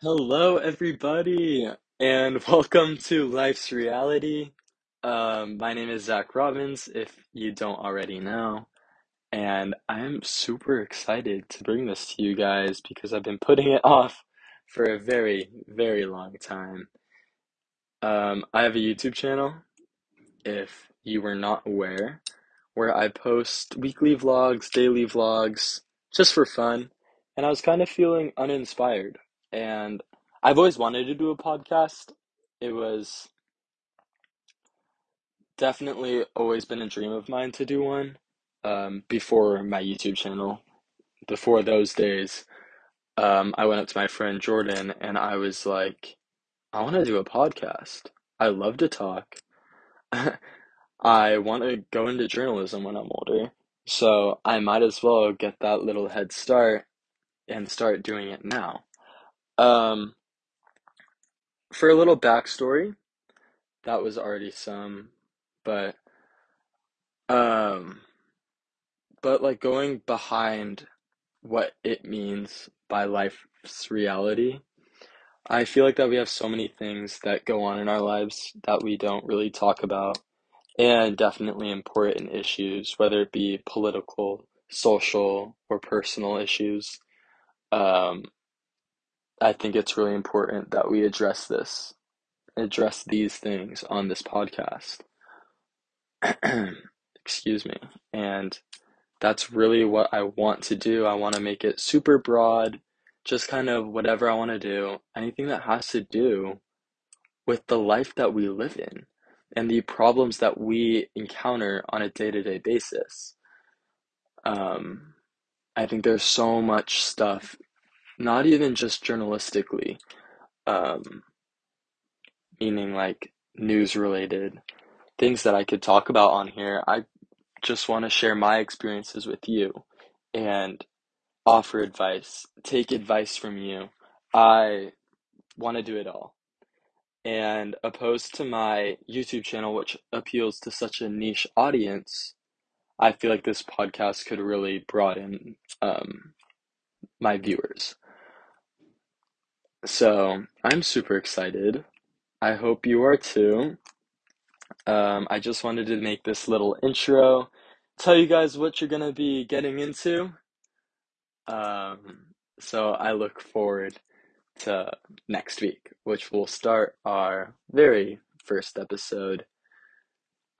Hello, everybody, and welcome to Life's Reality. Um, my name is Zach Robbins, if you don't already know, and I'm super excited to bring this to you guys because I've been putting it off for a very, very long time. Um, I have a YouTube channel, if you were not aware, where I post weekly vlogs, daily vlogs, just for fun, and I was kind of feeling uninspired. And I've always wanted to do a podcast. It was definitely always been a dream of mine to do one um, before my YouTube channel. Before those days, um, I went up to my friend Jordan and I was like, I want to do a podcast. I love to talk. I want to go into journalism when I'm older. So I might as well get that little head start and start doing it now. Um, for a little backstory, that was already some, but um, but like going behind what it means by life's reality, I feel like that we have so many things that go on in our lives that we don't really talk about, and definitely important issues, whether it be political, social, or personal issues. Um, I think it's really important that we address this, address these things on this podcast. Excuse me. And that's really what I want to do. I want to make it super broad, just kind of whatever I want to do, anything that has to do with the life that we live in and the problems that we encounter on a day to day basis. Um, I think there's so much stuff, not even just journalistically, um, meaning like news related things that I could talk about on here. I just want to share my experiences with you and offer advice, take advice from you. I want to do it all. And opposed to my YouTube channel, which appeals to such a niche audience, I feel like this podcast could really broaden um, my viewers. So I'm super excited. I hope you are too. Um, I just wanted to make this little intro, tell you guys what you're gonna be getting into. Um, so I look forward to next week, which will start our very first episode,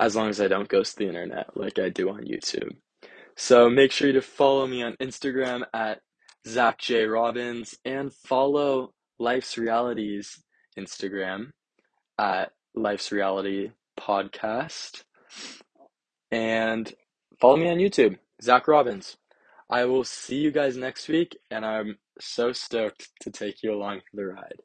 as long as I don't ghost the internet like I do on YouTube. So make sure to follow me on Instagram at Zach J. Robbins and follow Life's Realities Instagram at Life's Reality Podcast. And follow me on YouTube, Zach Robbins. I will see you guys next week, and I'm so stoked to take you along for the ride.